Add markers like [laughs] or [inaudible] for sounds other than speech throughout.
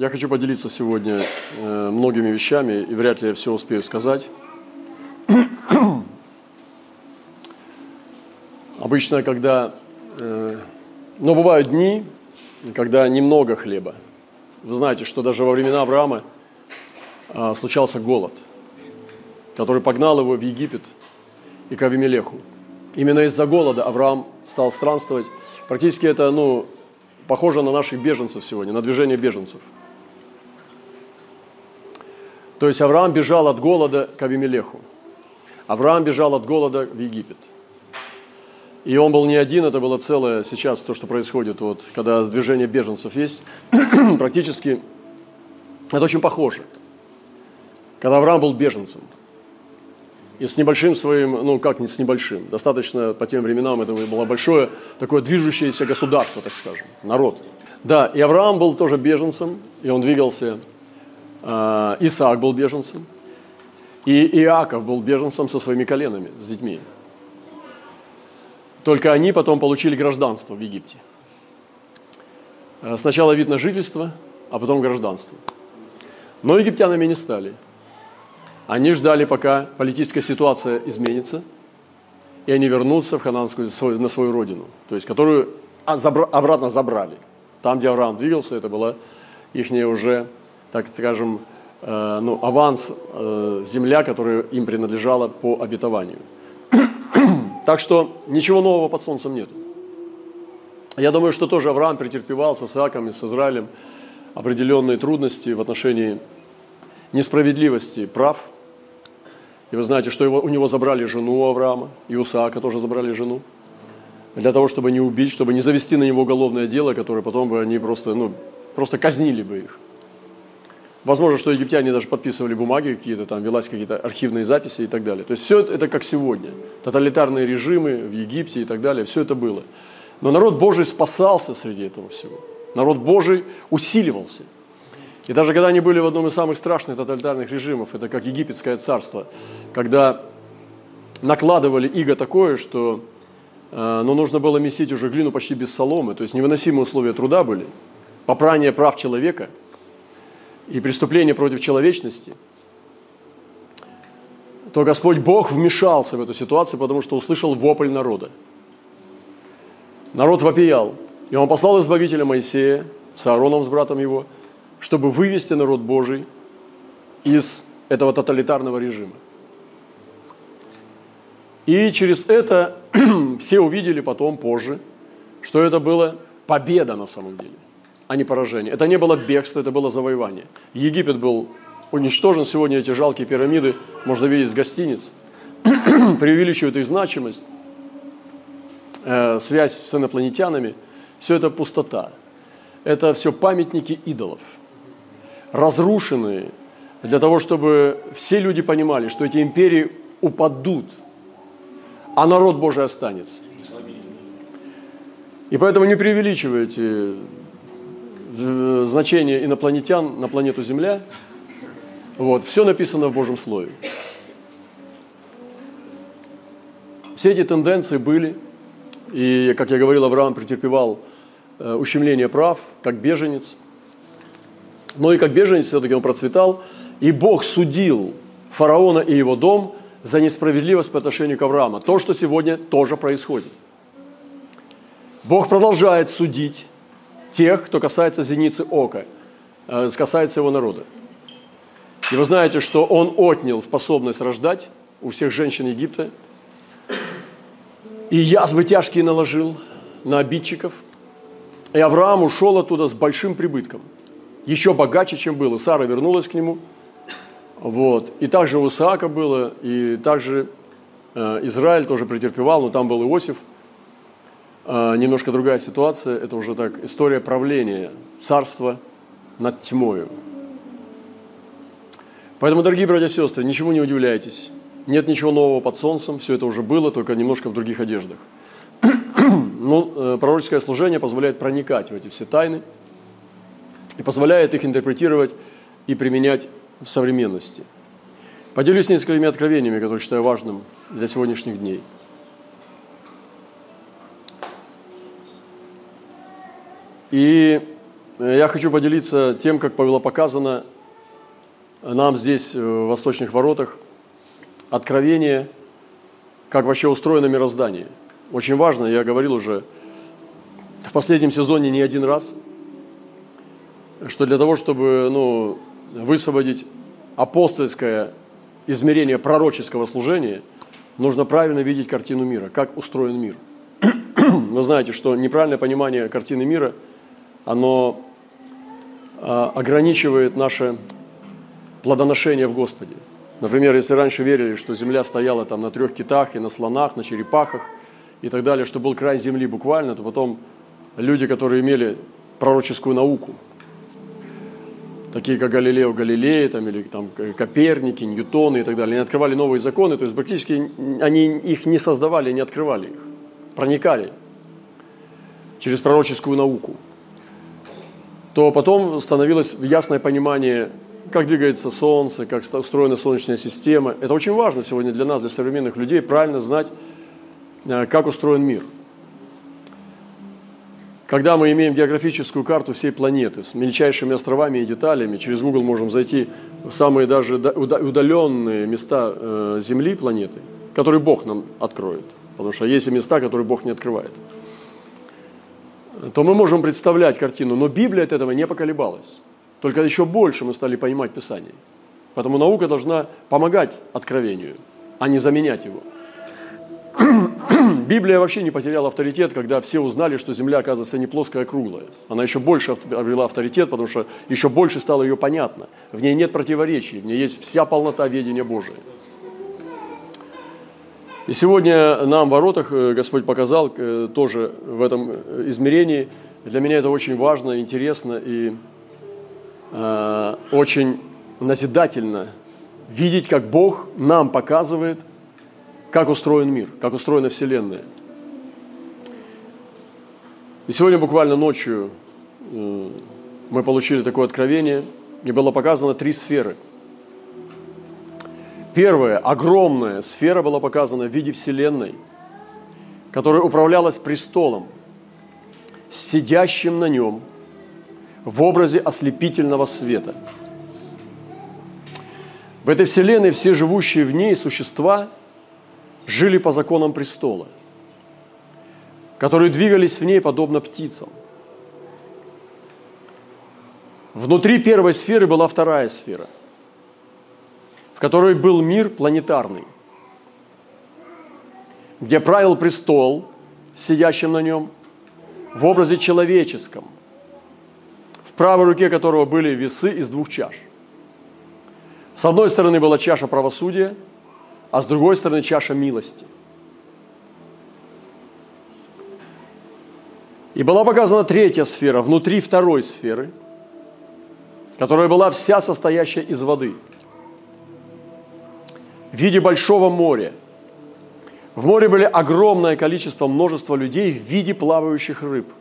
Я хочу поделиться сегодня э, многими вещами, и вряд ли я все успею сказать. [clears throat] Обычно, когда... Э, но бывают дни, когда немного хлеба. Вы знаете, что даже во времена Авраама э, случался голод, который погнал его в Египет и к Авимелеху. Именно из-за голода Авраам стал странствовать. Практически это, ну, похоже на наших беженцев сегодня, на движение беженцев. То есть Авраам бежал от голода к Авимелеху. Авраам бежал от голода в Египет. И он был не один, это было целое сейчас то, что происходит, вот, когда движение беженцев есть, [clears throat] практически это очень похоже. Когда Авраам был беженцем, и с небольшим своим, ну как не с небольшим, достаточно по тем временам это было большое такое движущееся государство, так скажем, народ. Да, и Авраам был тоже беженцем, и он двигался, Исаак был беженцем, и Иаков был беженцем со своими коленами, с детьми. Только они потом получили гражданство в Египте. Э, сначала вид на жительство, а потом гражданство. Но египтянами не стали – они ждали, пока политическая ситуация изменится, и они вернутся в хананскую, на свою родину, то есть которую обратно забрали. Там, где Авраам двигался, это была их уже, так скажем, э, ну, аванс, э, земля, которая им принадлежала по обетованию. [clears throat] так что ничего нового под солнцем нет. Я думаю, что тоже Авраам претерпевал с Исааком и с Израилем определенные трудности в отношении несправедливости прав – и вы знаете, что его, у него забрали жену Авраама, и у Исаака тоже забрали жену. Для того, чтобы не убить, чтобы не завести на него уголовное дело, которое потом бы они просто, ну, просто казнили бы их. Возможно, что египтяне даже подписывали бумаги какие-то, там велась какие-то архивные записи и так далее. То есть все это, это как сегодня. Тоталитарные режимы в Египте и так далее, все это было. Но народ Божий спасался среди этого всего. Народ Божий усиливался – и даже когда они были в одном из самых страшных тоталитарных режимов, это как египетское царство, когда накладывали иго такое, что э, ну, нужно было месить уже глину почти без соломы, то есть невыносимые условия труда были, попрание прав человека и преступление против человечности, то Господь Бог вмешался в эту ситуацию, потому что услышал вопль народа. Народ вопиял, и он послал избавителя Моисея с Аароном, с братом его – чтобы вывести народ Божий из этого тоталитарного режима. И через это [clears throat] все увидели потом, позже, что это была победа на самом деле, а не поражение. Это не было бегство, это было завоевание. Египет был уничтожен. Сегодня эти жалкие пирамиды можно видеть с гостиниц. [clears throat] Преувеличивают их значимость, э, связь с инопланетянами. Все это пустота. Это все памятники идолов – разрушенные, для того, чтобы все люди понимали, что эти империи упадут, а народ Божий останется. И поэтому не преувеличивайте значение инопланетян на планету Земля. Вот, все написано в Божьем Слове. Все эти тенденции были, и, как я говорил, Авраам претерпевал э, ущемление прав, как беженец – но и как беженец все-таки он процветал, и Бог судил фараона и его дом за несправедливость по отношению к Аврааму. То, что сегодня тоже происходит. Бог продолжает судить тех, кто касается зеницы ока, э, касается его народа. И вы знаете, что он отнял способность рождать у всех женщин Египта, и язвы тяжкие наложил на обидчиков, и Авраам ушел оттуда с большим прибытком – еще богаче, чем был. И Сара вернулась к нему. Вот. И также у Исаака было, и также э, Израиль тоже претерпевал, но там был Иосиф. Э, немножко другая ситуация, это уже так история правления царства над тьмою. Поэтому, дорогие братья и сестры, ничего не удивляйтесь. Нет ничего нового под солнцем, все это уже было, только немножко в других одеждах. [clears throat] Но э, пророческое служение позволяет проникать в эти все тайны – и позволяет их интерпретировать и применять в современности. Поделюсь несколькими откровениями, которые считаю важным для сегодняшних дней. И я хочу поделиться тем, как было показано нам здесь, в Восточных Воротах, откровение, как вообще устроено мироздание. Очень важно, я говорил уже в последнем сезоне не один раз, что для того, чтобы ну, высвободить апостольское измерение пророческого служения, нужно правильно видеть картину мира, как устроен мир. [clears throat] Вы знаете, что неправильное понимание картины мира, оно а, ограничивает наше плодоношение в Господе. Например, если раньше верили, что земля стояла там на трех китах и на слонах, на черепахах и так далее, что был край земли буквально, то потом люди, которые имели пророческую науку, такие как Галилео Галилей, там, или там, Коперники, Ньютоны и так далее, они открывали новые законы, то есть практически они их не создавали, не открывали их, проникали через пророческую науку, то потом становилось ясное понимание, как двигается Солнце, как устроена Солнечная система. Это очень важно сегодня для нас, для современных людей, правильно знать, э, как устроен мир – когда мы имеем географическую карту всей планеты с мельчайшими островами и деталями, через Google можем зайти в самые даже удаленные места э, Земли, планеты, которые Бог нам откроет. Потому что есть и места, которые Бог не открывает. То мы можем представлять картину, но Библия от этого не поколебалась. Только еще больше мы стали понимать Писание. Поэтому наука должна помогать откровению, а не заменять его. [clears throat] Библия вообще не потеряла авторитет, когда все узнали, что Земля, оказывается, не плоская, а круглая. Она еще больше обрела авторитет, потому что еще больше стало ее понятно. В ней нет противоречий, в ней есть вся полнота ведения Божия. И сегодня нам в воротах э, Господь показал э, тоже в этом э, измерении. Для меня это очень важно, интересно и э, очень назидательно видеть, как Бог нам показывает – как устроен мир, как устроена Вселенная. И сегодня буквально ночью э, мы получили такое откровение, и было показано три сферы. Первая, огромная сфера была показана в виде Вселенной, которая управлялась престолом, сидящим на нем в образе ослепительного света. В этой Вселенной все живущие в ней существа – жили по законам престола, которые двигались в ней подобно птицам. Внутри первой сферы была вторая сфера, в которой был мир планетарный, где правил престол, сидящим на нем, в образе человеческом, в правой руке которого были весы из двух чаш. С одной стороны была чаша правосудия – а с другой стороны чаша милости. И была показана третья сфера внутри второй сферы, которая была вся состоящая из воды в виде большого моря. В море были огромное количество, множество людей в виде плавающих рыб.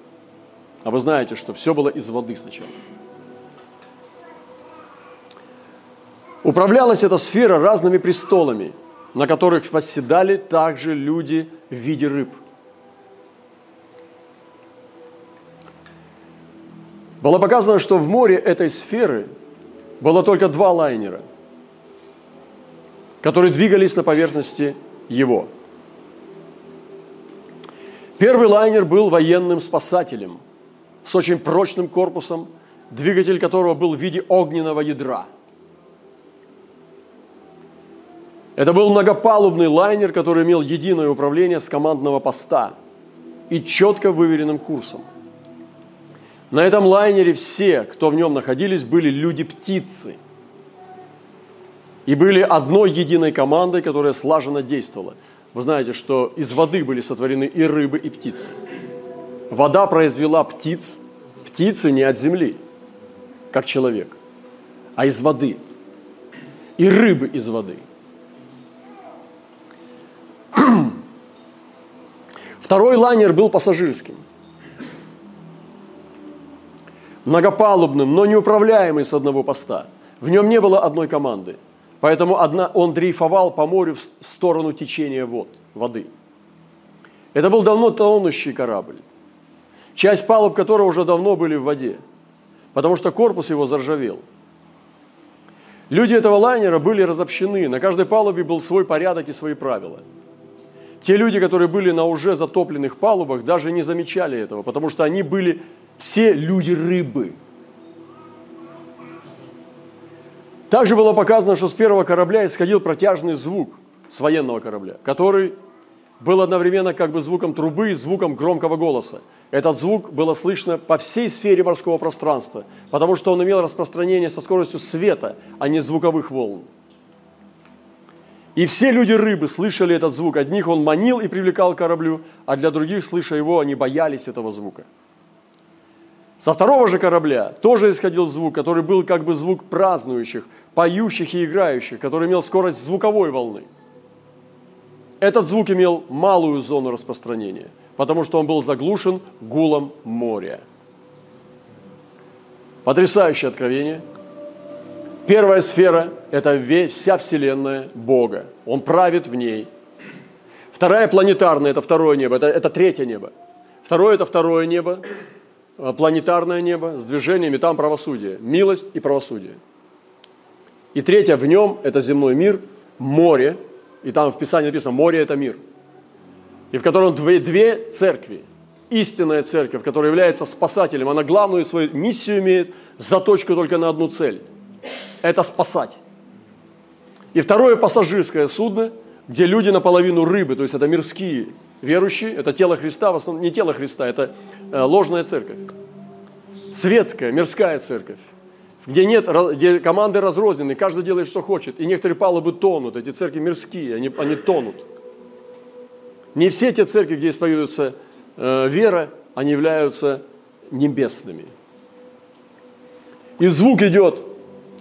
А вы знаете, что все было из воды сначала. Управлялась эта сфера разными престолами – на которых восседали также люди в виде рыб. Было показано, что в море этой сферы было только два лайнера, которые двигались на поверхности его. Первый лайнер был военным спасателем с очень прочным корпусом, двигатель которого был в виде огненного ядра – Это был многопалубный лайнер, который имел единое управление с командного поста и четко выверенным курсом. На этом лайнере все, кто в нем находились, были люди-птицы. И были одной единой командой, которая слаженно действовала. Вы знаете, что из воды были сотворены и рыбы, и птицы. Вода произвела птиц, птицы не от земли, как человек, а из воды. И рыбы из воды [clears throat] – Второй лайнер был пассажирским. Многопалубным, но неуправляемый с одного поста. В нем не было одной команды. Поэтому одна, он дрейфовал по морю в сторону течения вод, воды. Это был давно тонущий корабль, часть палуб которого уже давно были в воде. потому что корпус его заржавел. Люди этого лайнера были разобщены, на каждой палубе был свой порядок и свои правила. Те люди, которые были на уже затопленных палубах, даже не замечали этого, потому что они были все люди Также было показано, что с первого корабля исходил протяжный звук с военного корабля, который был одновременно как бы звуком трубы и звуком громкого голоса. Этот звук было слышно по всей сфере морского пространства, потому что он имел распространение со скоростью света, а не звуковых волн. И все люди рыбы слышали этот звук. Одних он манил и привлекал к кораблю, а для других, слыша его, они боялись этого звука. Со второго же корабля тоже исходил звук, который был как бы звук празднующих, поющих и играющих, который имел скорость звуковой волны – этот звук имел малую зону распространения, потому что он был заглушен гулом моря. Потрясающее откровение. Первая сфера – это вся Вселенная Бога. Он правит в ней. Вторая планетарная – это второе небо, это, это третье небо. Второе – это второе небо, планетарное небо с движениями, там правосудие, милость и правосудие. И третье в нем – это земной мир, море – и там в Писании написано, море – это мир. И в котором две, две церкви. Истинная церковь, которая является спасателем, она главную свою миссию имеет, заточку только на одну цель. Это спасать. И второе пассажирское судно, где люди наполовину рыбы, то есть это мирские верующие, это тело Христа, в основном не тело Христа, это э, ложная церковь. Светская, мирская церковь где нет, где команды разрознены, каждый делает, что хочет, и некоторые палубы тонут, эти церкви мирские, они, они тонут. Не все те церкви, где исповедуется э, вера, они являются небесными. И звук идет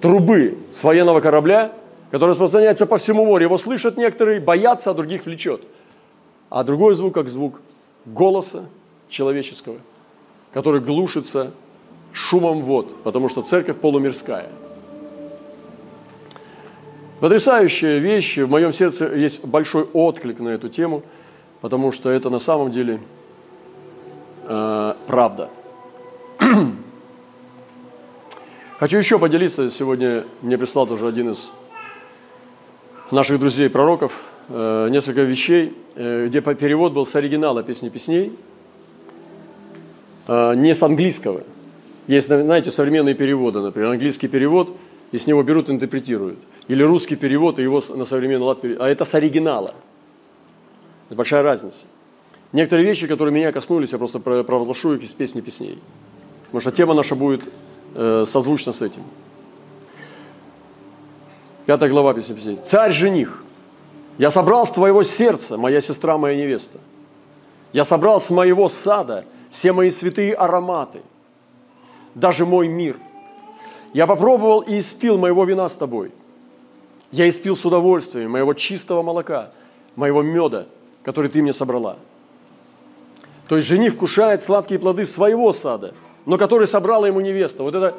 трубы с военного корабля, который распространяется по всему морю. Его слышат некоторые, боятся, а других влечет. А другой звук, как звук голоса человеческого, который глушится шумом вод, потому что церковь полумирская. Потрясающая вещь. В моем сердце есть большой отклик на эту тему, потому что это на самом деле э, правда. [clears throat] Хочу еще поделиться. Сегодня мне прислал тоже один из наших друзей-пророков э, несколько вещей, э, где перевод был с оригинала «Песни песней», э, не с английского – есть, знаете, современные переводы, например, английский перевод, и с него берут, интерпретируют. Или русский перевод, и его на современный лад перевод. А это с оригинала. Это большая разница. Некоторые вещи, которые меня коснулись, я просто провозглашу их из песни песней. Потому что тема наша будет созвучна с этим. Пятая глава песни песней. «Царь-жених, я собрал с твоего сердца, моя сестра, моя невеста. Я собрал с моего сада все мои святые ароматы – даже мой мир. Я попробовал и испил моего вина с тобой. Я испил с удовольствием моего чистого молока, моего меда, который ты мне собрала. То есть жених вкушает сладкие плоды своего сада, но который собрала ему невеста. Вот это,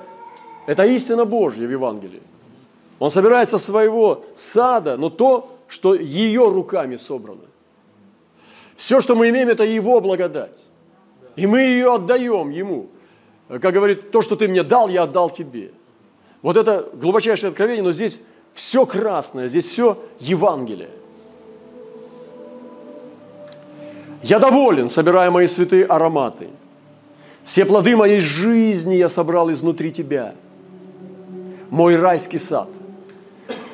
это истина Божья в Евангелии. Он собирается со своего сада, но то, что ее руками собрано. Все, что мы имеем, это его благодать. И мы ее отдаем ему как говорит, то, что ты мне дал, я отдал тебе. Вот это глубочайшее откровение, но здесь все красное, здесь все Евангелие. Я доволен, собирая мои святые ароматы. Все плоды моей жизни я собрал изнутри тебя. Мой райский сад.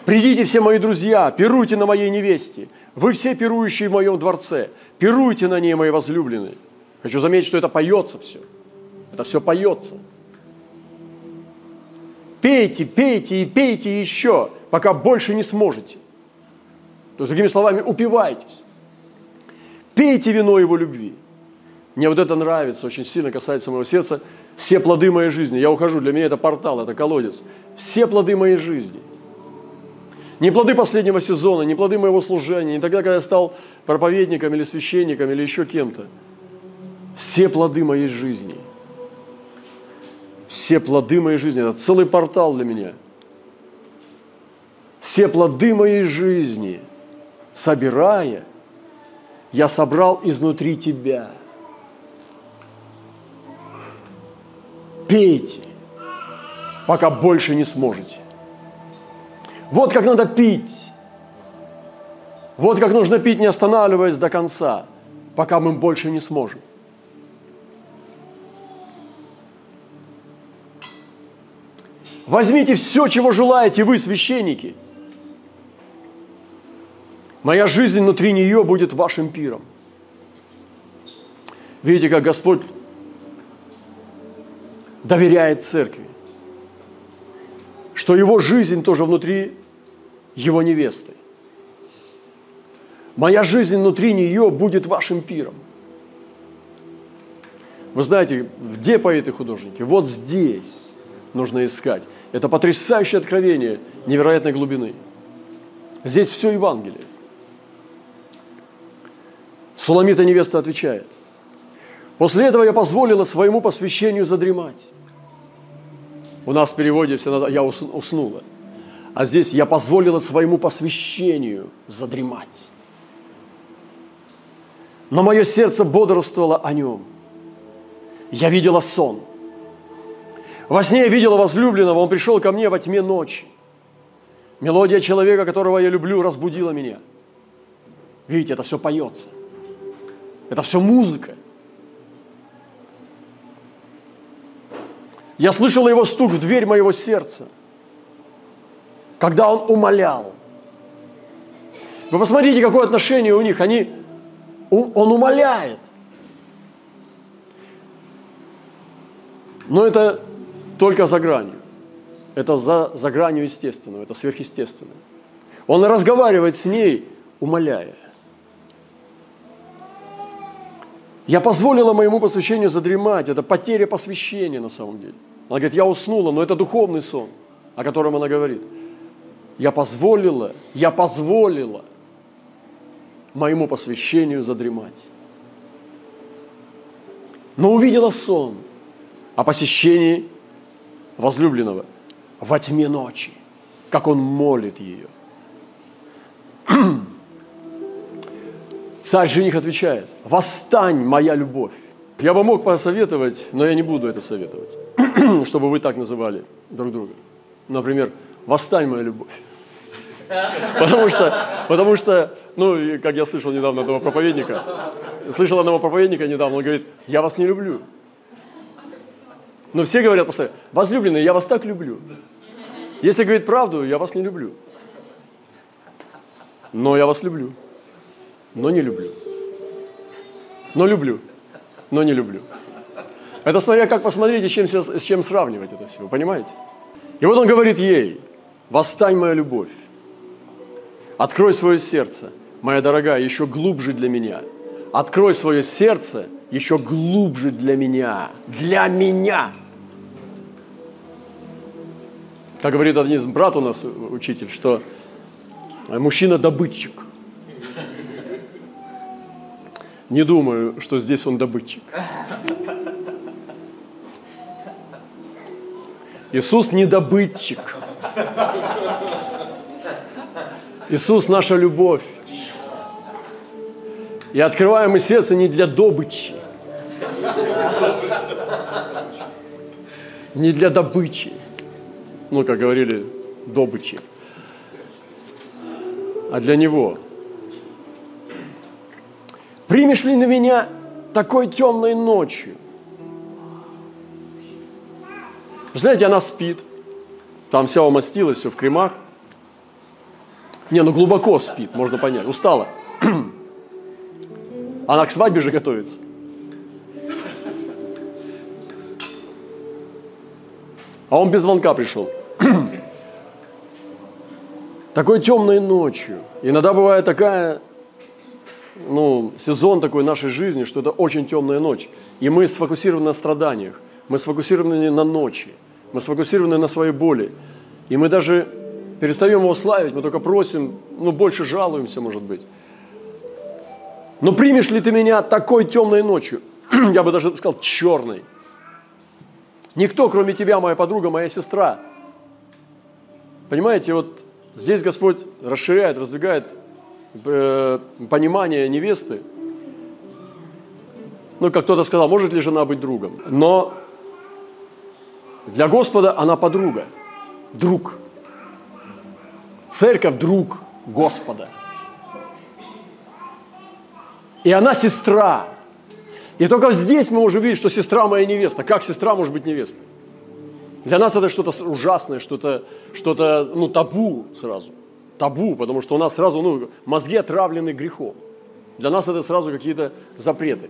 Придите все мои друзья, пируйте на моей невесте. Вы все пирующие в моем дворце. Пируйте на ней, мои возлюбленные. Хочу заметить, что это поется все – это все поется. Пейте, пейте и пейте еще, пока больше не сможете. То есть, другими словами, упивайтесь. Пейте вино его любви. Мне вот это нравится, очень сильно касается моего сердца. Все плоды моей жизни. Я ухожу, для меня это портал, это колодец. Все плоды моей жизни. Не плоды последнего сезона, не плоды моего служения, не тогда, когда я стал проповедником или священником или еще кем-то. Все плоды моей жизни – все плоды моей жизни. Это целый портал для меня. Все плоды моей жизни, собирая, я собрал изнутри тебя. Пейте, пока больше не сможете. Вот как надо пить. Вот как нужно пить, не останавливаясь до конца, пока мы больше не сможем. Возьмите все, чего желаете вы, священники. Моя жизнь внутри нее будет вашим пиром. Видите, как Господь доверяет церкви, что его жизнь тоже внутри его невесты. Моя жизнь внутри нее будет вашим пиром. Вы знаете, где поэты художники? Вот здесь нужно искать. Это потрясающее откровение невероятной глубины. Здесь все Евангелие. Суламита невеста отвечает. После этого я позволила своему посвящению задремать. У нас в переводе все «я уснула». А здесь «я позволила своему посвящению задремать». Но мое сердце бодрствовало о нем. Я видела сон. Во сне я видела возлюбленного, он пришел ко мне во тьме ночи. Мелодия человека, которого я люблю, разбудила меня. Видите, это все поется. Это все музыка. Я слышала его стук в дверь моего сердца, когда он умолял. Вы посмотрите, какое отношение у них. Они, он умоляет. Но это только за гранью. Это за, за гранью естественного, это сверхъестественное. Он разговаривает с ней, умоляя. Я позволила моему посвящению задремать. Это потеря посвящения на самом деле. Она говорит, я уснула, но это духовный сон, о котором она говорит. Я позволила, я позволила моему посвящению задремать. Но увидела сон о посещении возлюбленного во тьме ночи, как он молит ее. [clears throat] Царь жених отвечает, восстань, моя любовь. Я бы мог посоветовать, но я не буду это советовать, [clears throat] чтобы вы так называли друг друга. Например, восстань, моя любовь. Потому что, потому что, ну, как я слышал недавно одного проповедника, слышал одного проповедника недавно, он говорит, я вас не люблю. Но все говорят постоянно, возлюбленные, я вас так люблю. Если говорит правду, я вас не люблю. Но я вас люблю но не люблю. Но люблю, но не люблю. Это смотря как посмотреть, с чем, с чем сравнивать это все, понимаете? И вот он говорит ей, восстань, моя любовь, открой свое сердце, моя дорогая, еще глубже для меня. Открой свое сердце еще глубже для меня. Для меня. Как говорит один брат у нас, учитель, что мужчина-добытчик – не думаю, что здесь он добытчик. Иисус не добытчик. Иисус наша любовь. И открываем мы сердце не для добычи, не для добычи, ну, как говорили, добычи, а для Него – Примешь ли на меня такой темной ночью? Знаете, она спит, там вся умастилась, все в кремах. Не, ну глубоко спит, можно понять, устала. [clears throat] Она к свадьбе же готовится. А он без звонка пришел. [clears throat] Такой темной ночью. Иногда бывает такая ну, сезон такой нашей жизни, что это очень темная ночь. И мы сфокусированы на страданиях, мы сфокусированы на ночи, мы сфокусированы на своей боли. И мы даже перестаем его славить, мы только просим, ну, больше жалуемся, может быть. Но примешь ли ты меня такой темной ночью? [clears throat] Я бы даже сказал, черной. Никто, кроме тебя, моя подруга, моя сестра. Понимаете, вот здесь Господь расширяет, раздвигает понимание невесты, ну, как кто-то сказал, может ли жена быть другом? Но Для Господа она подруга, друг. Церковь – друг Господа. И она сестра. И только здесь мы можем видеть, что сестра моя невеста. Как сестра может быть невеста? Для нас это что-то ужасное, что-то, что-то ну, табу сразу. Табу, потому что у нас сразу ну, мозги отравлены грехом. Для нас это сразу какие-то запреты.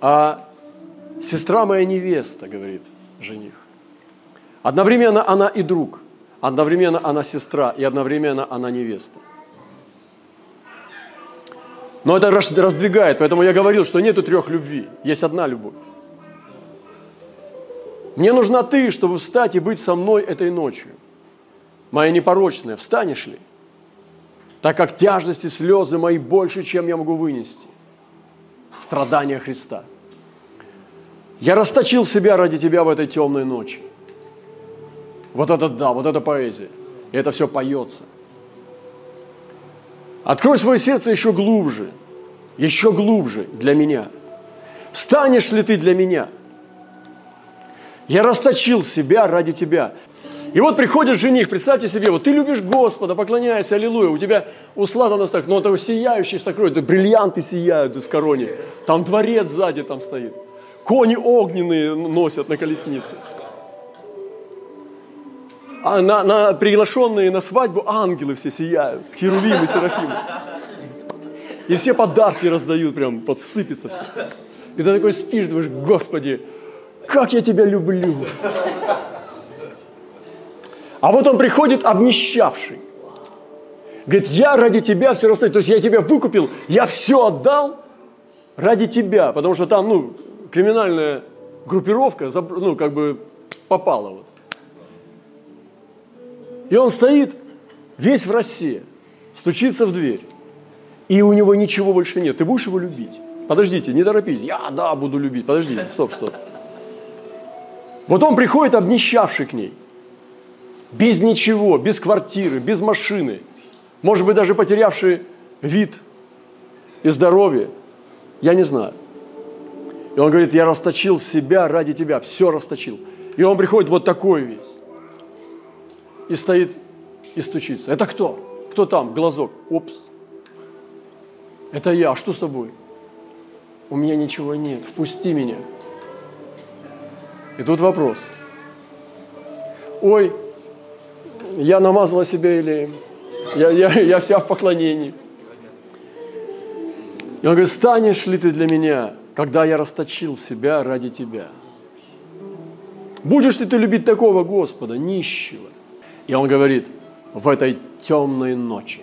А сестра моя невеста, говорит жених. Одновременно она и друг, одновременно она сестра, и одновременно она невеста. Но это раздвигает, поэтому я говорил, что нету трех любви, есть одна любовь. Мне нужна ты, чтобы встать и быть со мной этой ночью. Моя непорочная, встанешь ли? Так как тяжесть и слезы мои больше, чем я могу вынести. Страдания Христа. Я расточил себя ради тебя в этой темной ночи. Вот это да, вот это поэзия. И это все поется. Открой свое сердце еще глубже, еще глубже для меня. Встанешь ли ты для меня? Я расточил себя ради тебя. И вот приходит жених, представьте себе, вот ты любишь Господа, поклоняйся, аллилуйя, у тебя услада так, но это сияющий сокровище, бриллианты сияют из короне, там дворец сзади там стоит, кони огненные носят на колеснице. А на, на приглашенные на свадьбу ангелы все сияют, херувимы, серафимы. И все подарки раздают, прям подсыпется все. И ты такой спишь, думаешь, Господи, как я тебя люблю. А вот он приходит обнищавший. Говорит, я ради тебя все расстаю. То есть я тебя выкупил, я все отдал ради тебя. Потому что там, ну, криминальная группировка, ну, как бы попала вот. И он стоит весь в росе, стучится в дверь. И у него ничего больше нет. Ты будешь его любить? Подождите, не торопитесь. Я, да, буду любить. Подождите, стоп, стоп. Вот он приходит обнищавший к ней. Без ничего, без квартиры, без машины. Может быть, даже потерявший вид и здоровье. Я не знаю. И он говорит, я расточил себя ради тебя, все расточил. И он приходит вот такой весь. И стоит и стучится. Это кто? Кто там? Глазок. Опс. Это я. Что с тобой? У меня ничего нет. Впусти меня. И тут вопрос. Ой, я намазала себя или я, я, я вся в поклонении. И он говорит, станешь ли ты для меня, когда я расточил себя ради тебя? Будешь ли ты любить такого Господа, нищего? И он говорит, в этой темной ночи.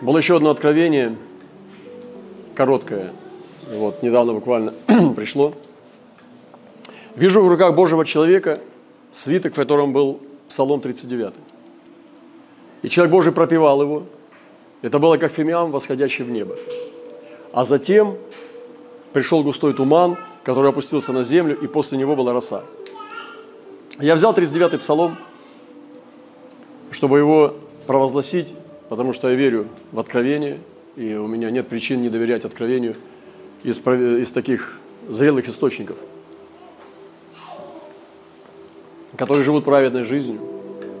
Было еще одно откровение, короткое, вот недавно буквально [clears throat] пришло. Вижу в руках Божьего человека свиток, в котором был Псалом 39. И человек Божий пропевал его. Это было как фимиам, восходящий в небо. А затем пришел густой туман, который опустился на землю, и после него была роса. Я взял 39-й псалом, чтобы его провозгласить потому что я верю в откровение, и у меня нет причин не доверять откровению из, из таких зрелых источников, которые живут праведной жизнью,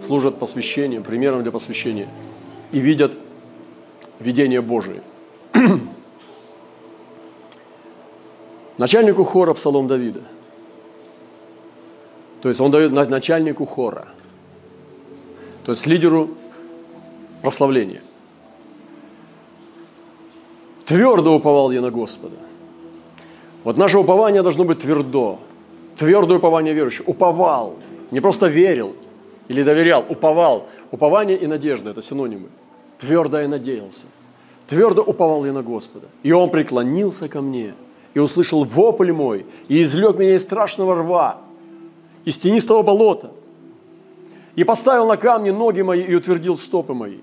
служат посвящением, примером для посвящения и видят видение Божие. [clears throat] Начальнику хора Псалом Давида. То есть он дает начальнику хора. То есть лидеру прославления. Твердо уповал я на Господа. Вот наше упование должно быть твердо. Твердое упование верующего. Уповал. Не просто верил или доверял, уповал. Упование и надежда – это синонимы. Твердо я надеялся. Твердо уповал я на Господа. И Он преклонился ко мне и услышал вопль мой, и извлек меня из страшного рва, из тенистого болота, и поставил на камни ноги мои и утвердил стопы мои.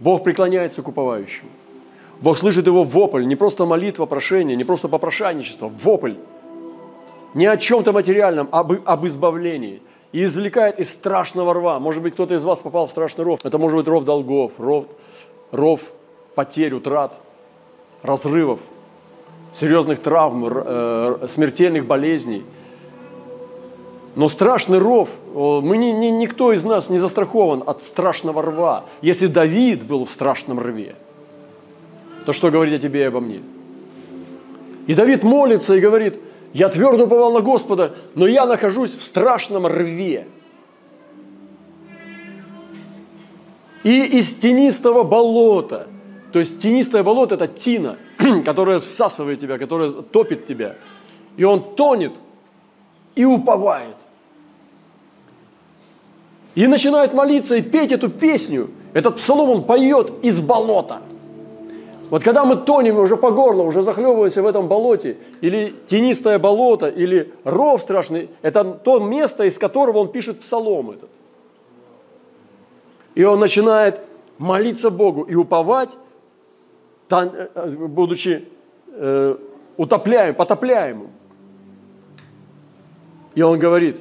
Бог преклоняется к уповающему. Бог слышит его вопль, не просто молитва, прошение, не просто попрошайничество, вопль. Не о чем-то материальном, а об, об избавлении. И извлекает из страшного рва. Может быть, кто-то из вас попал в страшный ров. Это может быть ров долгов, ров ров потерь, утрат, разрывов, серьезных травм, э, смертельных болезней. Но страшный ров, мы не, не, никто из нас не застрахован от страшного рва. Если Давид был в страшном рве, то что говорить о тебе и обо мне? И Давид молится и говорит, я твердо уповал на Господа, но я нахожусь в страшном рве. И из тенистого болота, то есть тенистое болото – это тина, [clears throat] которая всасывает тебя, которая топит тебя. И он тонет и уповает. И начинает молиться и петь эту песню. Этот псалом он поет из болота. Вот когда мы тонем уже по горло, уже захлебываемся в этом болоте, или тенистое болото, или ров страшный, это то место, из которого он пишет псалом этот. И он начинает молиться Богу и уповать, э, э, будучи э, утопляем, потопляемым. И он говорит,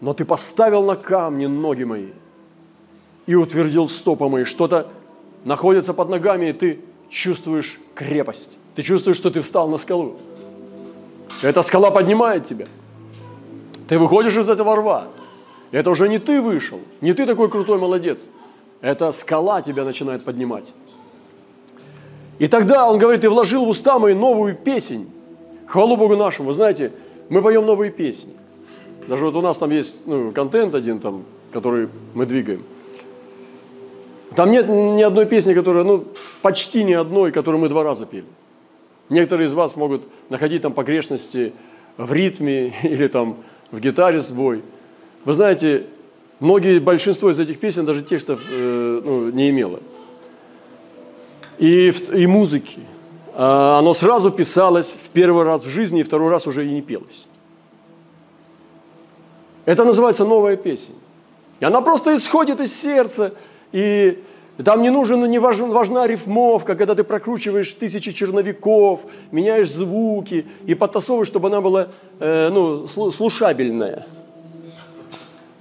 но ты поставил на камни ноги мои и утвердил стопы мои. Что-то находится под ногами, и ты чувствуешь крепость. Ты чувствуешь, что ты встал на скалу. Эта скала поднимает тебя. Ты выходишь из этого рва. Это уже не ты вышел, не ты такой крутой молодец. Это скала тебя начинает поднимать. И тогда он говорит, ты вложил в уста мои новую песнь. Хвалу Богу нашему. Вы знаете, мы поем новые песни. Даже вот у нас там есть ну, контент один, там, который мы двигаем. Там нет ни одной песни, которая, ну, почти ни одной, которую мы два раза пели. Некоторые из вас могут находить там погрешности в ритме [laughs] или там в гитаре сбой. Вы знаете, многие, большинство из этих песен даже текстов э, ну, не имело. И, и музыки. А оно сразу писалось в первый раз в жизни, и второй раз уже и не пелось. Это называется новая песня. И она просто исходит из сердца, и там не нужен, не важна, важна рифмовка, когда ты прокручиваешь тысячи черновиков, меняешь звуки и подтасовываешь, чтобы она была э, ну, слушабельная.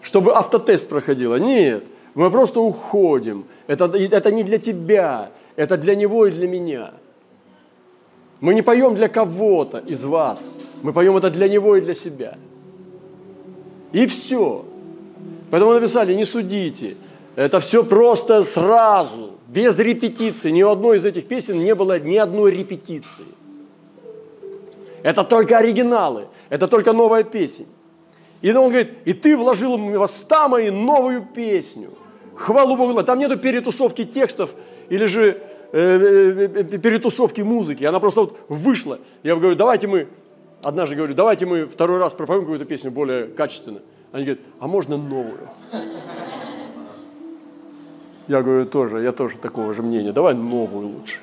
Чтобы автотест проходила. Нет, мы просто уходим. Это, это не для тебя, это для него и для меня. Мы не поем для кого-то из вас. Мы поем это для него и для себя. И все. Поэтому написали, не судите. Это все просто сразу, без репетиции. Ни у одной из этих песен не было ни одной репетиции. Это только оригиналы, это только новая песня. И он говорит, и ты вложил в уста мои новую песню. Хвалу Богу. Там нету перетусовки текстов или же э, э, э, перетусовки музыки. Она просто вот вышла. Я говорю, давайте мы, однажды говорю, давайте мы второй раз пропоем какую-то песню более качественно. Они говорят, а можно новую? Я говорю, тоже, я тоже такого же мнения. Давай новую лучше.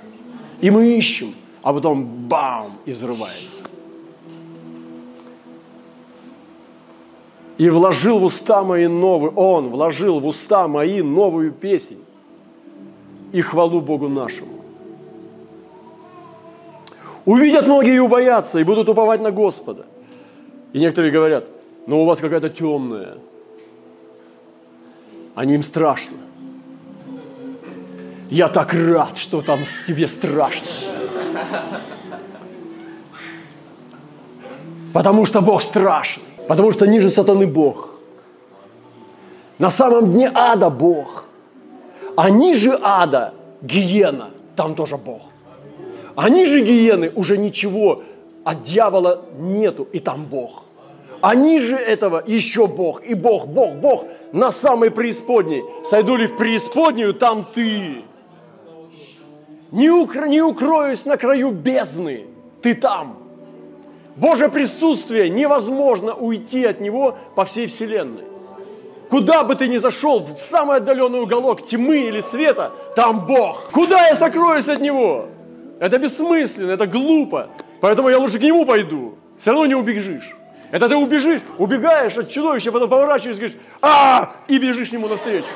И мы ищем, а потом бам, и взрывается. И вложил в уста мои новую, Он вложил в уста мои новую песнь и хвалу Богу нашему. Увидят многие и убоятся, и будут уповать на Господа. И некоторые говорят, но у вас какая-то темная. Они им страшно. Я так рад, что там тебе страшно. Потому что Бог страшный. Потому что ниже сатаны Бог. На самом дне ада Бог. А ниже ада гиена, там тоже Бог. А ниже гиены уже ничего от дьявола нету, и там Бог. А ниже этого еще Бог, и Бог, Бог, Бог на самой преисподней. Сойду ли в преисподнюю, там ты не, укро, не укроюсь на краю бездны, ты там. Божье присутствие, невозможно уйти от него по всей вселенной. Куда бы ты ни зашел, в самый отдаленный уголок тьмы или света, там Бог. Куда я сокроюсь от Него? Это бессмысленно, это глупо. Поэтому я лучше к Нему пойду. Все равно не убежишь. Это ты убежишь, убегаешь от чудовища, потом поворачиваешься и говоришь, а, и бежишь к нему навстречу.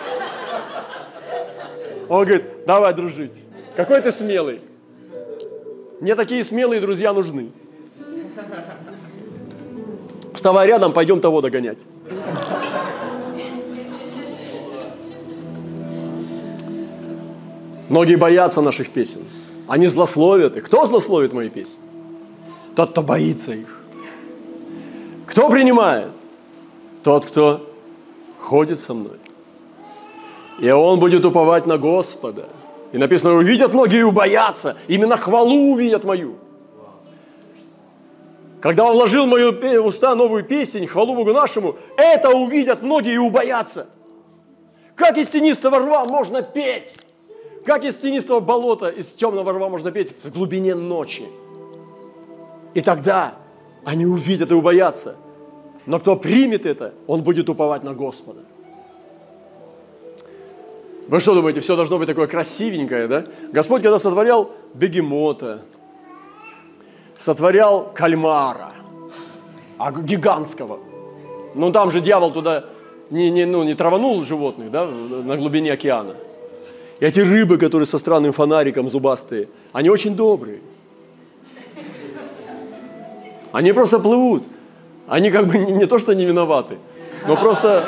Он говорит, давай дружить. Какой ты смелый. Мне такие смелые друзья нужны. Вставай рядом, пойдем того догонять. Многие боятся наших песен. Они злословят их. Кто злословит мои песни? Тот, кто боится их. Кто принимает? Тот, кто ходит со мной. И он будет уповать на Господа. И написано, увидят многие и убоятся. Именно хвалу увидят мою. Когда он вложил в мою уста новую песнь, хвалу Богу нашему, это увидят многие и убоятся. Как из тенистого рва можно петь? Как из тенистого болота, из темного рва можно петь в глубине ночи? И тогда они увидят и убоятся. Но кто примет это, он будет уповать на Господа. Вы что думаете, все должно быть такое красивенькое, да? Господь, когда сотворял бегемота, сотворял кальмара, а гигантского, ну там же дьявол туда не, не, ну, не траванул животных, да, на глубине океана. И эти рыбы, которые со странным фонариком зубастые, они очень добрые. Они просто плывут. Они как бы не, не то, что не виноваты, но просто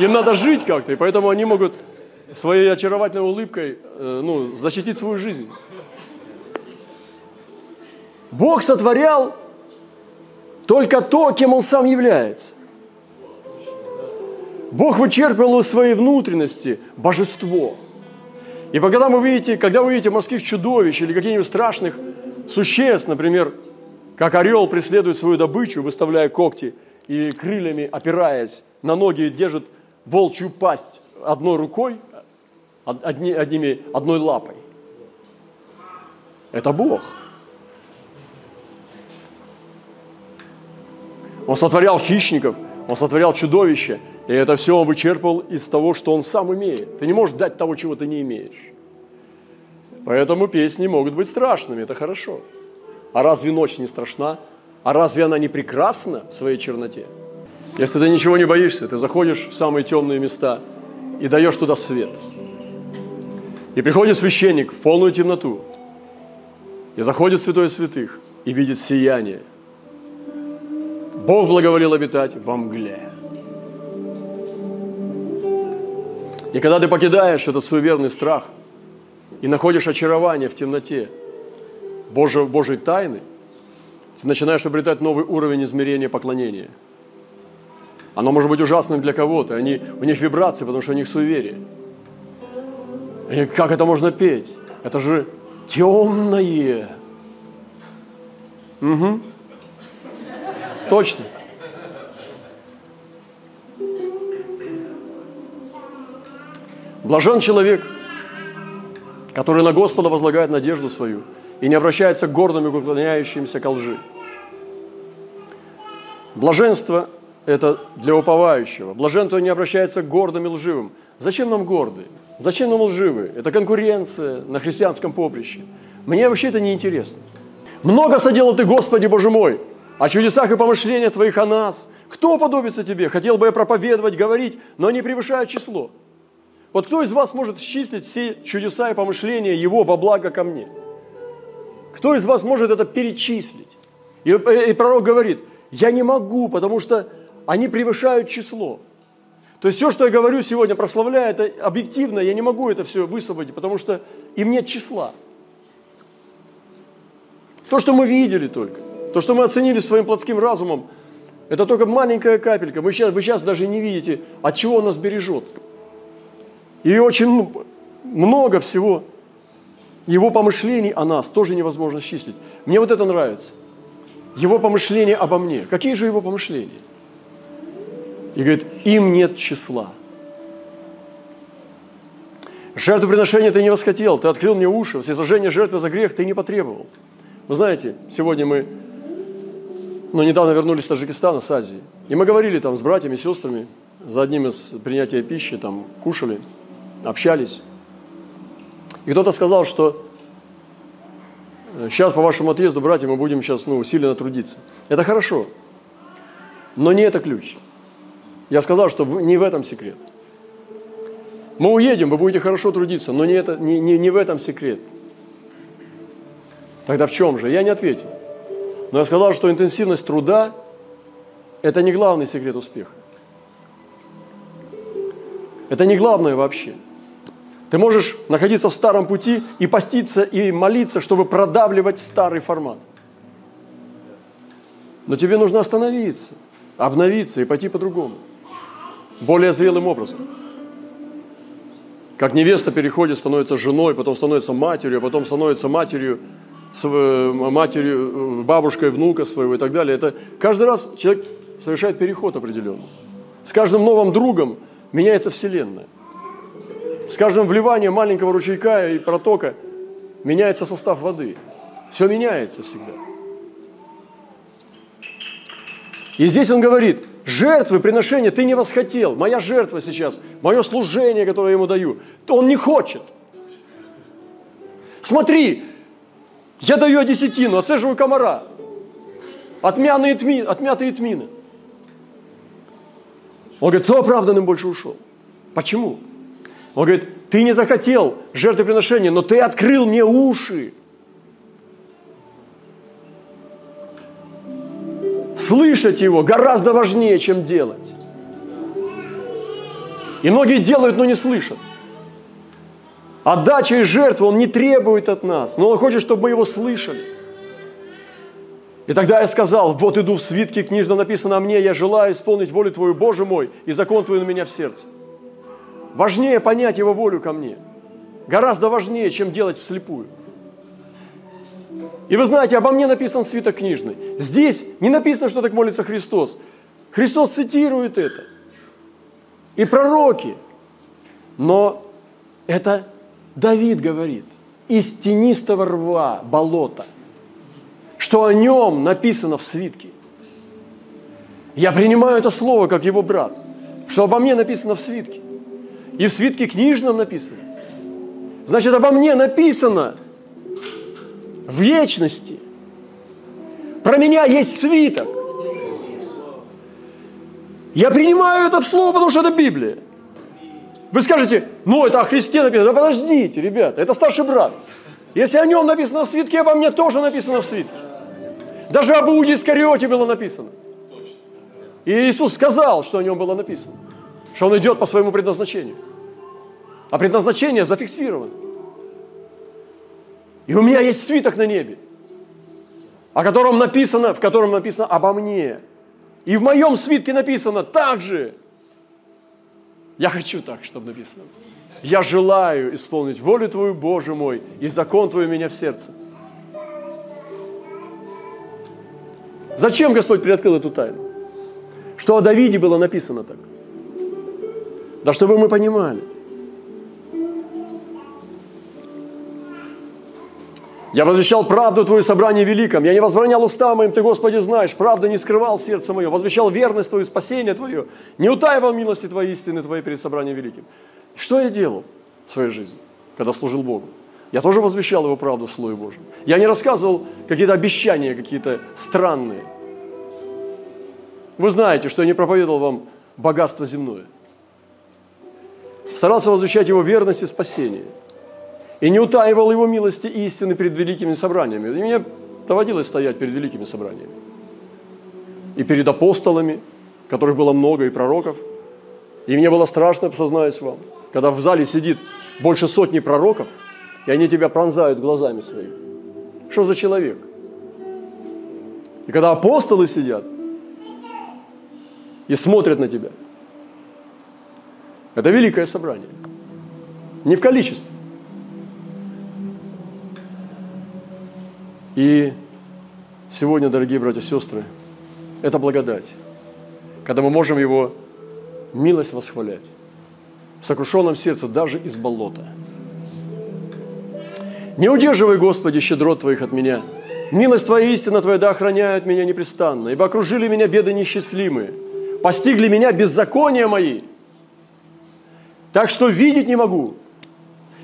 им надо жить как-то, и поэтому они могут своей очаровательной улыбкой э, ну, защитить свою жизнь. Бог сотворял только то, кем Он сам является. Бог вычерпывал из своей внутренности божество. И когда вы видите, когда вы видите морских чудовищ или каких-нибудь страшных существ, например, как орел преследует свою добычу, выставляя когти и крыльями опираясь на ноги, держит волчью пасть одной рукой, одни, одними, одной лапой. Это Бог. Он сотворял хищников, он сотворял чудовища, и это все он вычерпал из того, что он сам имеет. Ты не можешь дать того, чего ты не имеешь. Поэтому песни могут быть страшными, это хорошо. А разве ночь не страшна? А разве она не прекрасна в своей черноте? Если ты ничего не боишься, ты заходишь в самые темные места и даешь туда свет – и приходит священник в полную темноту, и заходит святой святых, и видит сияние. Бог благоволил обитать во мгле. И когда ты покидаешь этот свой верный страх и находишь очарование в темноте Божьей, Божьей тайны, ты начинаешь обретать новый уровень измерения поклонения. Оно может быть ужасным для кого-то, они, у них вибрации, потому что у них суеверие – и как это можно петь? Это же темное. Угу. Точно. Блажен человек, который на Господа возлагает надежду свою и не обращается к гордым и уклоняющимся ко лжи. Блаженство – это для уповающего. Блаженство не обращается к гордым и лживым. Зачем нам гордые? Зачем нам лживые? Это конкуренция на христианском поприще. Мне вообще это не интересно. Много соделал ты, Господи Боже мой, о чудесах и помышлениях Твоих о нас. Кто подобится Тебе? Хотел бы я проповедовать, говорить, но не превышая число. Вот кто из вас может счислить все чудеса и помышления Его во благо ко мне? Кто из вас может это перечислить? И, и пророк говорит, я не могу, потому что они превышают число. То есть все, что я говорю сегодня, прославляю, это объективно, я не могу это все высвободить, потому что им нет числа. То, что мы видели только, то, что мы оценили своим плотским разумом, это только маленькая капелька. Вы сейчас, вы сейчас даже не видите, от чего он нас бережет. И очень много всего его помышлений о нас тоже невозможно счислить. Мне вот это нравится. Его помышления обо мне. Какие же его помышления? И говорит, им нет числа. Жертвоприношение ты не восхотел, ты открыл мне уши, всесожжение жертвы за грех ты не потребовал. Вы знаете, сегодня мы, ну, недавно вернулись с Таджикистана, с Азии, и мы говорили там с братьями, сестрами, за одним из принятия пищи, там, кушали, общались. И кто-то сказал, что сейчас по вашему отъезду, братья, мы будем сейчас ну, усиленно трудиться. Это хорошо, но не это ключ. Я сказал, что не в этом секрет. Мы уедем, вы будете хорошо трудиться, но не, это, не, не, не в этом секрет. Тогда в чем же? Я не ответил. Но я сказал, что интенсивность труда – это не главный секрет успеха. Это не главное вообще. Ты можешь находиться в старом пути и поститься, и молиться, чтобы продавливать старый формат. Но тебе нужно остановиться, обновиться и пойти по-другому, более зрелым образом. Как невеста переходит, становится женой, потом становится матерью, потом становится матерью, матерью, бабушкой внука своего и так далее. Это каждый раз человек совершает переход определенный. С каждым новым другом меняется Вселенная. С каждым вливанием маленького ручейка и протока меняется состав воды. Все меняется всегда. И здесь он говорит, жертвы, приношения ты не восхотел. Моя жертва сейчас, мое служение, которое я ему даю, то он не хочет. Смотри, я даю десятину, оцеживаю комара. Отмятые тмины, отмятые тмины. Он говорит, кто оправданным больше ушел? Почему? Он говорит, ты не захотел жертвоприношения, но ты открыл мне уши. Слышать его гораздо важнее, чем делать. И многие делают, но не слышат. Отдача и жертва он не требует от нас, но он хочет, чтобы мы его слышали. И тогда я сказал, вот иду в свитке, книжно написано о мне, я желаю исполнить волю Твою, Боже мой, и закон Твой на меня в сердце. Важнее понять Его волю ко мне. Гораздо важнее, чем делать вслепую. И вы знаете, обо мне написан свиток книжный. Здесь не написано, что так молится Христос. Христос цитирует это. И пророки. Но это Давид говорит. Из тенистого рва, болота. Что о нем написано в свитке. Я принимаю это слово, как его брат. Что обо мне написано в свитке. И в свитке книжном написано. Значит, обо мне написано в вечности. Про меня есть свиток. Я принимаю это в слово, потому что это Библия. Вы скажете, ну это о Христе написано. Да подождите, ребята, это старший брат. Если о нем написано в свитке, обо мне тоже написано в свитке. Даже об Иуде Искариоте было написано. И Иисус сказал, что о нем было написано что он идет по своему предназначению. А предназначение зафиксировано. И у меня есть свиток на небе, о котором написано, в котором написано обо мне. И в моем свитке написано также. Я хочу так, чтобы написано. Я желаю исполнить волю Твою, Боже мой, и закон Твой у меня в сердце. Зачем Господь приоткрыл эту тайну? Что о Давиде было написано так – да чтобы мы понимали. Я возвещал правду Твою собрание великом. Я не возбранял уста моим, Ты, Господи, знаешь. Правда не скрывал сердце мое. Возвещал верность Твою, спасение Твое. Не утаивал милости Твоей, истины Твоей перед собранием великим. Что я делал в своей жизни, когда служил Богу? Я тоже возвещал Его правду в Слове Божьем. Я не рассказывал какие-то обещания, какие-то странные. Вы знаете, что я не проповедовал вам богатство земное – старался возвещать его верность и спасение. И не утаивал его милости и истины перед великими собраниями. И мне доводилось стоять перед великими собраниями. И перед апостолами, которых было много, и пророков. И мне было страшно, сознаюсь вам, когда в зале сидит больше сотни пророков, и они тебя пронзают глазами своими. Что за человек? И когда апостолы сидят и смотрят на тебя – это великое собрание. Не в количестве. И сегодня, дорогие братья и сестры, это благодать, когда мы можем Его милость восхвалять в сокрушенном сердце даже из болота. Не удерживай, Господи, щедрот Твоих от меня. Милость Твоя, истина Твоя да охраняют меня непрестанно, ибо окружили меня беды несчастливые, постигли меня беззакония мои – так что видеть не могу.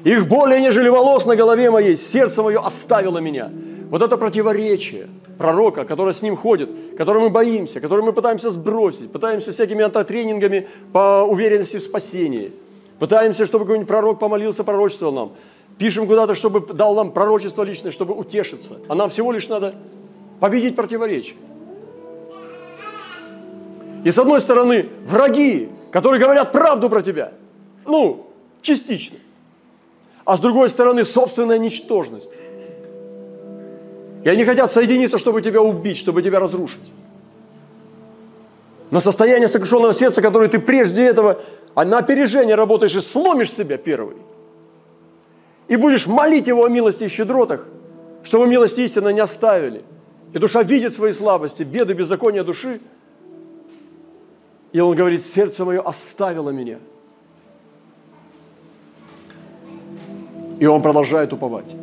Их более, нежели волос на голове моей, сердце мое оставило меня. Вот это противоречие пророка, который с ним ходит, который мы боимся, который мы пытаемся сбросить, пытаемся всякими антотренингами по уверенности в спасении. Пытаемся, чтобы какой-нибудь пророк помолился, пророчествовал нам. Пишем куда-то, чтобы дал нам пророчество личное, чтобы утешиться. А нам всего лишь надо победить противоречие. И с одной стороны, враги, которые говорят правду про тебя – ну, частично. а с другой стороны собственная ничтожность. И они хотят соединиться, чтобы тебя убить, чтобы тебя разрушить. Но состояние сокрушенного сердца, которое ты прежде этого а на опережение работаешь и сломишь себя первый, и будешь молить Его о милости и щедротах, чтобы милости истинно не оставили. И душа видит свои слабости, беды, беззакония души. И он говорит, сердце мое оставило меня. И он продолжает уповать.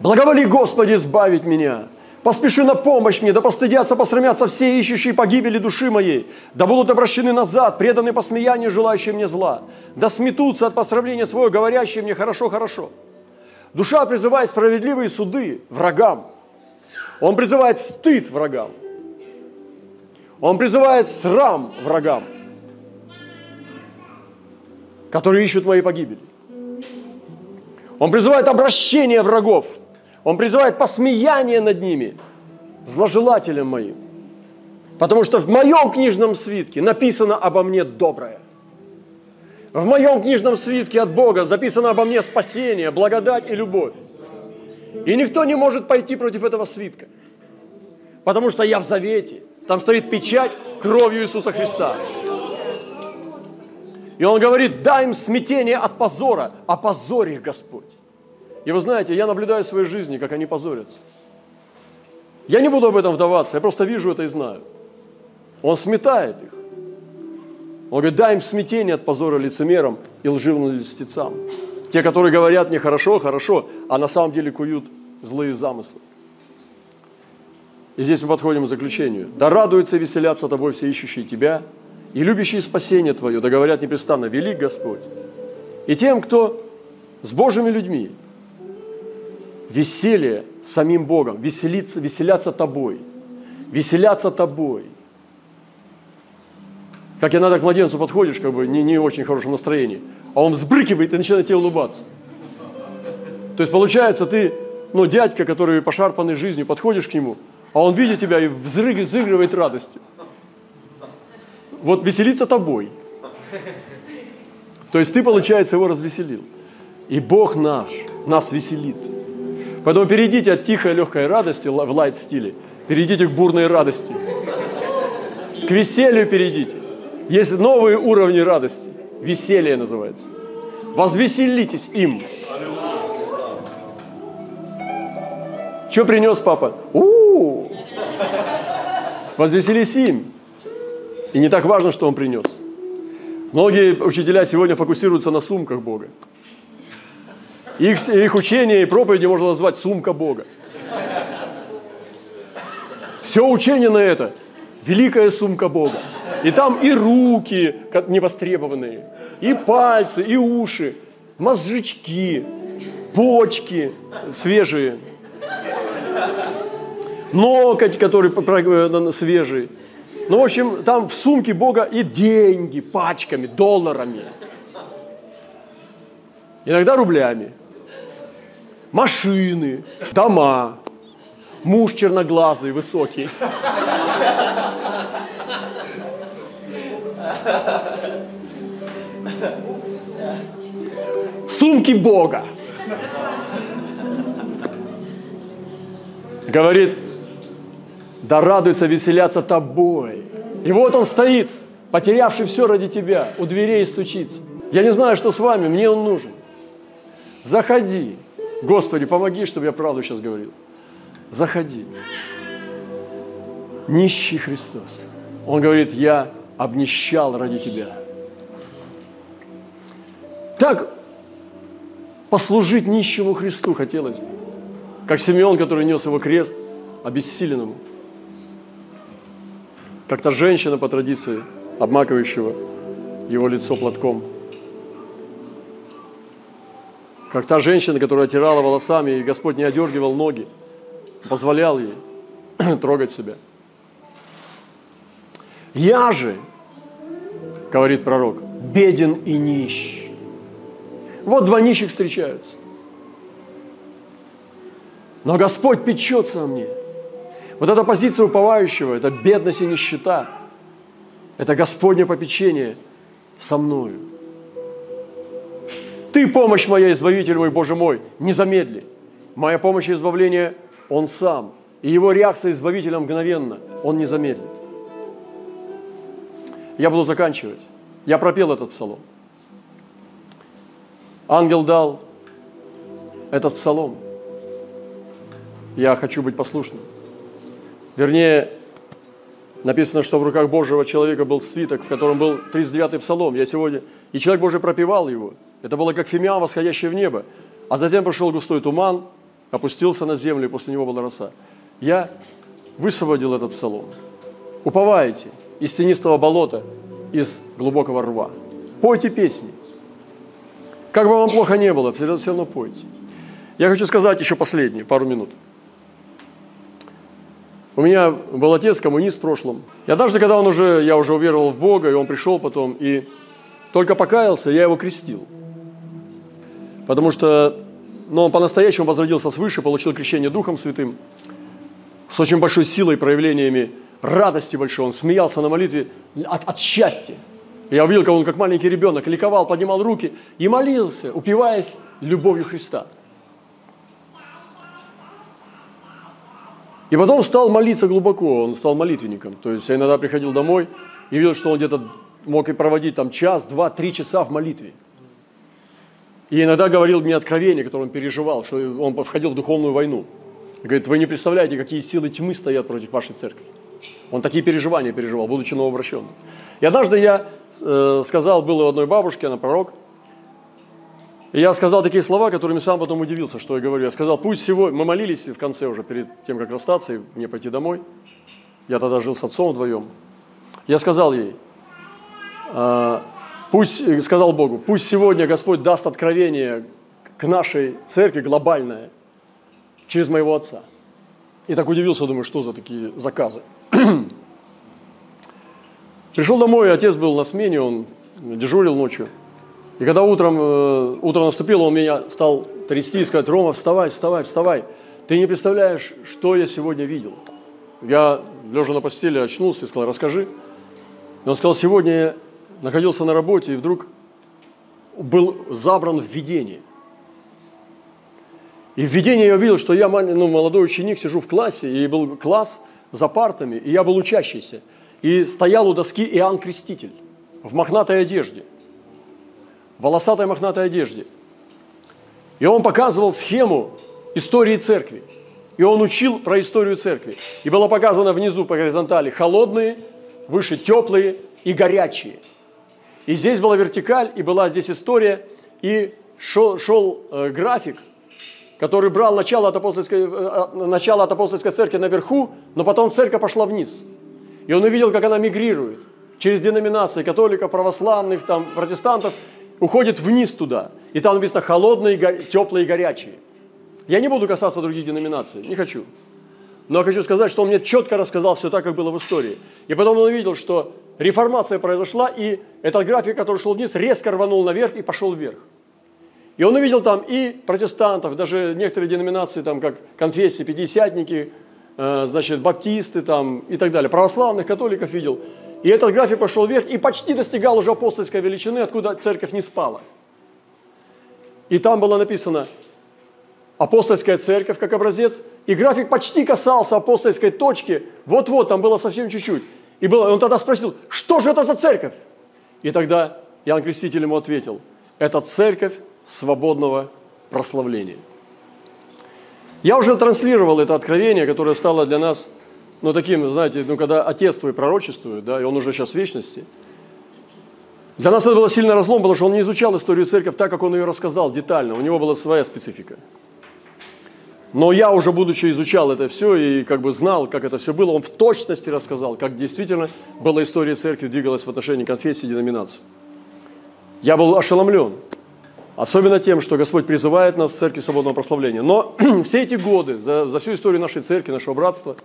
Благоволи, Господи, избавить меня. Поспеши на помощь мне, да постыдятся, посрамятся все ищущие погибели души моей, да будут обращены назад, преданы посмеянию, желающие мне зла, да сметутся от посрамления своего, говорящие мне хорошо, хорошо. Душа призывает справедливые суды врагам. Он призывает стыд врагам. Он призывает срам врагам, которые ищут моей погибели. Он призывает обращение врагов – он призывает посмеяние над ними, зложелателям моим. Потому что в моем книжном свитке написано обо мне доброе. В моем книжном свитке от Бога записано обо мне спасение, благодать и любовь. И никто не может пойти против этого свитка. Потому что я в завете. Там стоит печать кровью Иисуса Христа. И он говорит, дай им смятение от позора, опозорь их Господь. И вы знаете, я наблюдаю в своей жизни, как они позорятся. Я не буду об этом вдаваться, я просто вижу это и знаю. Он сметает их. Он говорит, дай им смятение от позора лицемерам и лживым льстецам. Те, которые говорят мне хорошо, хорошо, а на самом деле куют злые замыслы. И здесь мы подходим к заключению. Да радуются и веселятся тобой все ищущие тебя и любящие спасение твое, да говорят непрестанно, велик Господь. И тем, кто с Божьими людьми, веселье самим Богом, веселиться, веселяться тобой, веселяться тобой. Как иногда к младенцу подходишь, как бы не, не очень хорошем настроении, а он взбрыкивает и начинает тебе улыбаться. То есть получается, ты, ну, дядька, который пошарпанный жизнью, подходишь к нему, а он видит тебя и взрыв, взыгрывает радостью. Вот веселиться тобой. То есть ты, получается, его развеселил. И Бог наш нас веселит. Поэтому перейдите от тихой легкой радости в лайт-стиле, перейдите к бурной радости. К веселью перейдите. Есть новые уровни радости. Веселье называется. Возвеселитесь им. Что принес папа? У-у-у! Возвеселись им. И не так важно, что он принес. Многие учителя сегодня фокусируются на сумках Бога. Их, их учение и проповеди можно назвать сумка Бога. Все учение на это – великая сумка Бога. И там и руки невостребованные, и пальцы, и уши, мозжечки, почки свежие, ноготь, который э, свежий. Ну, в общем, там в сумке Бога и деньги пачками, долларами. Иногда рублями машины, дома, муж черноглазый, высокий. Сумки Бога. Говорит, да радуется, веселятся тобой. И вот он стоит, потерявший все ради тебя, у дверей стучится. Я не знаю, что с вами, мне он нужен. Заходи, Господи, помоги, чтобы я правду сейчас говорил. Заходи. Нищий Христос. Он говорит, я обнищал ради тебя. Так послужить нищему Христу хотелось бы. Как Симеон, который нес его крест обессиленному. Как та женщина по традиции, обмакивающего его лицо платком – как та женщина, которая оттирала волосами, и Господь не одергивал ноги, позволял ей [clears throat] трогать себя. Я же, говорит пророк, беден и нищ. Вот два нищих встречаются. Но Господь печется о мне. Вот эта позиция уповающего, это бедность и нищета. Это Господне попечение со мною. Ты помощь моя, избавитель мой, Боже мой, не замедли. Моя помощь и избавление Он сам. И Его реакция избавителя мгновенно. Он не замедлит. Я буду заканчивать. Я пропел этот псалом. Ангел дал этот псалом. Я хочу быть послушным. Вернее, написано, что в руках Божьего человека был свиток, в котором был 39-й псалом. Я сегодня... И человек Божий пропевал его. Это было как фимиам, восходящий в небо. А затем прошел густой туман, опустился на землю, и после него была роса. Я высвободил этот псалом. Уповайте из тенистого болота, из глубокого рва. Пойте песни. Как бы вам плохо не было, все равно пойте. Я хочу сказать еще последнее, пару минут. У меня был отец, коммунист в прошлом. И однажды, когда он уже, я уже уверовал в Бога, и он пришел потом, и только покаялся, я его крестил. Потому что ну, он по-настоящему возродился свыше, получил крещение Духом Святым, с очень большой силой, проявлениями радости большой. Он смеялся на молитве от, от счастья. Я увидел, как он, как маленький ребенок, ликовал, поднимал руки и молился, упиваясь любовью Христа. И потом стал молиться глубоко, он стал молитвенником. То есть я иногда приходил домой и видел, что он где-то мог и проводить там час, два, три часа в молитве. И иногда говорил мне откровение, которое он переживал, что он входил в духовную войну. Говорит, вы не представляете, какие силы тьмы стоят против вашей церкви. Он такие переживания переживал, будучи новообращенным. И однажды я э, сказал, был у одной бабушки, она пророк, и я сказал такие слова, которыми сам потом удивился, что я говорю. Я сказал, пусть сегодня, мы молились в конце уже, перед тем, как расстаться, и мне пойти домой. Я тогда жил с отцом вдвоем. Я сказал ей, э, Пусть, сказал Богу, пусть сегодня Господь даст откровение к нашей церкви глобальное через моего отца. И так удивился, думаю, что за такие заказы. [clears throat] Пришел домой, отец был на смене, он дежурил ночью. И когда утром, э, утро наступило, он меня стал трясти и сказать, Рома, вставай, вставай, вставай. Ты не представляешь, что я сегодня видел. Я, лежа на постели, очнулся и сказал, расскажи. И он сказал, сегодня находился на работе и вдруг был забран в видение. И в видении я увидел, что я ну, молодой ученик, сижу в классе, и был класс за партами, и я был учащийся. И стоял у доски Иоанн Креститель в мохнатой одежде, в волосатой мохнатой одежде. И он показывал схему истории церкви. И он учил про историю церкви. И было показано внизу по горизонтали холодные, выше теплые и горячие – и здесь была вертикаль, и была здесь история, и шел, шел э, график, который брал начало от, апостольской, э, э, начало от апостольской церкви наверху, но потом церковь пошла вниз. И он увидел, как она мигрирует через деноминации католиков, православных, там, протестантов, уходит вниз туда. И там написано холодные, теплые и горячие. Я не буду касаться других деноминаций, не хочу. Но хочу сказать, что он мне четко рассказал все так, как было в истории. И потом он увидел, что реформация произошла, и этот график, который шел вниз, резко рванул наверх и пошел вверх. И он увидел там и протестантов, даже некоторые деноминации, там, как конфессии, пятидесятники, э, значит, баптисты там, и так далее, православных, католиков видел. И этот график пошел вверх и почти достигал уже апостольской величины, откуда церковь не спала. И там было написано апостольская церковь как образец, и график почти касался апостольской точки, вот-вот, там было совсем чуть-чуть. И было, он тогда спросил, что же это за церковь? И тогда Иоанн Креститель ему ответил, это церковь свободного прославления. Я уже транслировал это откровение, которое стало для нас, ну, таким, знаете, ну, когда отец твой пророчествует, да, и он уже сейчас в вечности. Для нас это было сильно разлом, потому что он не изучал историю церкви так, как он ее рассказал детально. У него была своя специфика. Но я уже, будучи изучал это все и как бы знал, как это все было, он в точности рассказал, как действительно была история церкви двигалась в отношении конфессии и деноминации. Я был ошеломлен, особенно тем, что Господь призывает нас в церкви свободного прославления. Но [clears throat] все эти годы, за, за всю историю нашей церкви, нашего братства,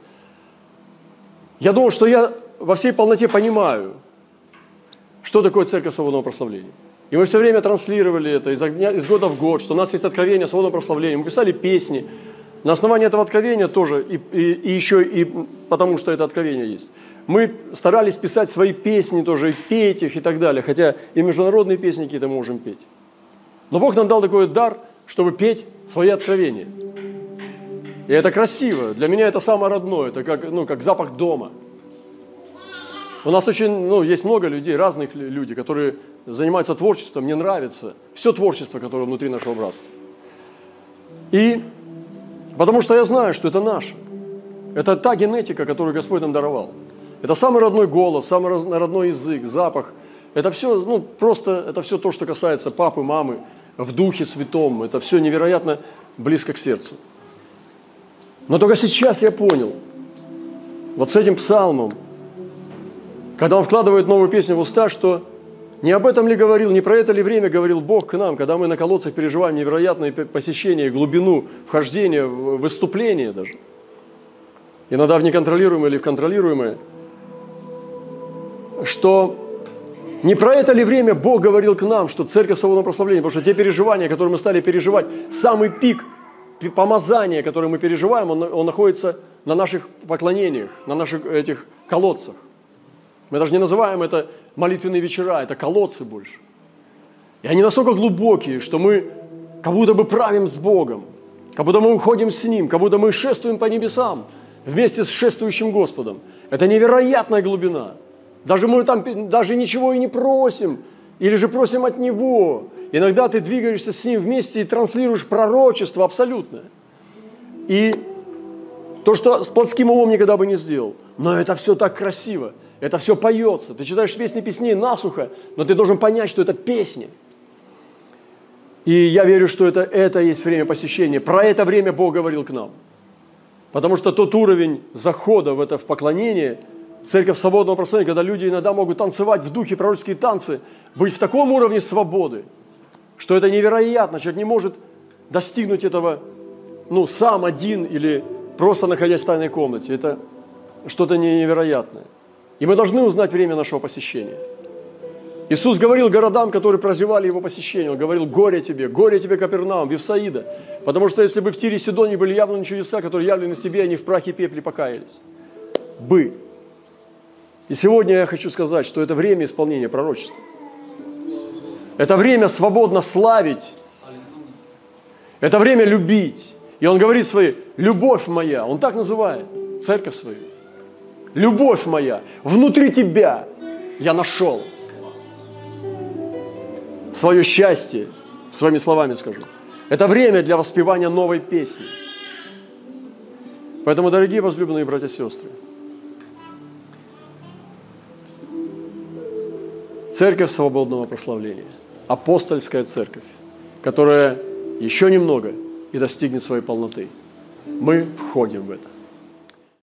я думал, что я во всей полноте понимаю, что такое церковь свободного прославления. И мы все время транслировали это из, огня, из года в год, что у нас есть откровение свободного прославления. Мы писали песни, на основании этого откровения тоже, и, и, и еще и потому, что это откровение есть, мы старались писать свои песни тоже, и петь их и так далее, хотя и международные песни какие-то можем петь. Но Бог нам дал такой дар, чтобы петь свои откровения. И это красиво. Для меня это самое родное. Это как, ну, как запах дома. У нас очень, ну, есть много людей, разных людей, которые занимаются творчеством. Мне нравится все творчество, которое внутри нашего братства. И потому что я знаю, что это наше. Это та генетика, которую Господь нам даровал. Это самый родной голос, самый родной язык, запах. Это все, ну, просто, это все то, что касается папы, мамы, в Духе Святом. Это все невероятно близко к сердцу. Но только сейчас я понял, вот с этим псалмом, когда он вкладывает новую песню в уста, что не об этом ли говорил, не про это ли время говорил Бог к нам, когда мы на колодцах переживаем невероятные посещения, глубину, вхождения, выступления даже. Иногда в неконтролируемое или в контролируемое. Что не про это ли время Бог говорил к нам, что церковь свободного прославления, потому что те переживания, которые мы стали переживать, самый пик – помазание, которое мы переживаем, он, он находится на наших поклонениях, на наших этих колодцах. Мы даже не называем это молитвенные вечера, это колодцы больше. И они настолько глубокие, что мы как будто бы правим с Богом, как будто мы уходим с Ним, как будто мы шествуем по небесам вместе с шествующим Господом. Это невероятная глубина. Даже мы там даже ничего и не просим, или же просим от Него. Иногда ты двигаешься с Ним вместе и транслируешь пророчество абсолютное. И то, что с плотским умом никогда бы не сделал. Но это все так красиво. Это все поется. Ты читаешь песни песней насухо, но ты должен понять, что это песни. И я верю, что это, это есть время посещения. Про это время Бог говорил к нам. Потому что тот уровень захода в это в поклонение – церковь свободного прославления, когда люди иногда могут танцевать в духе пророческие танцы, быть в таком уровне свободы, что это невероятно. Человек не может достигнуть этого ну, сам один или просто находясь в тайной комнате. Это что-то невероятное. И мы должны узнать время нашего посещения. Иисус говорил городам, которые прозевали его посещение, Он говорил, горе тебе, горе тебе, Капернаум, Вифсаида. Потому что если бы в Тире Сидоне были явлены чудеса, которые явлены в тебе, они в прахе и пепле покаялись. Бы. И сегодня я хочу сказать, что это время исполнения пророчества. Это время свободно славить. Это время любить. И он говорит своей, любовь моя, он так называет церковь свою. Любовь моя, внутри тебя я нашел свое счастье, своими словами скажу. Это время для воспевания новой песни. Поэтому, дорогие возлюбленные братья и сестры, Церковь свободного прославления, апостольская церковь, которая еще немного и достигнет своей полноты. Мы входим в это.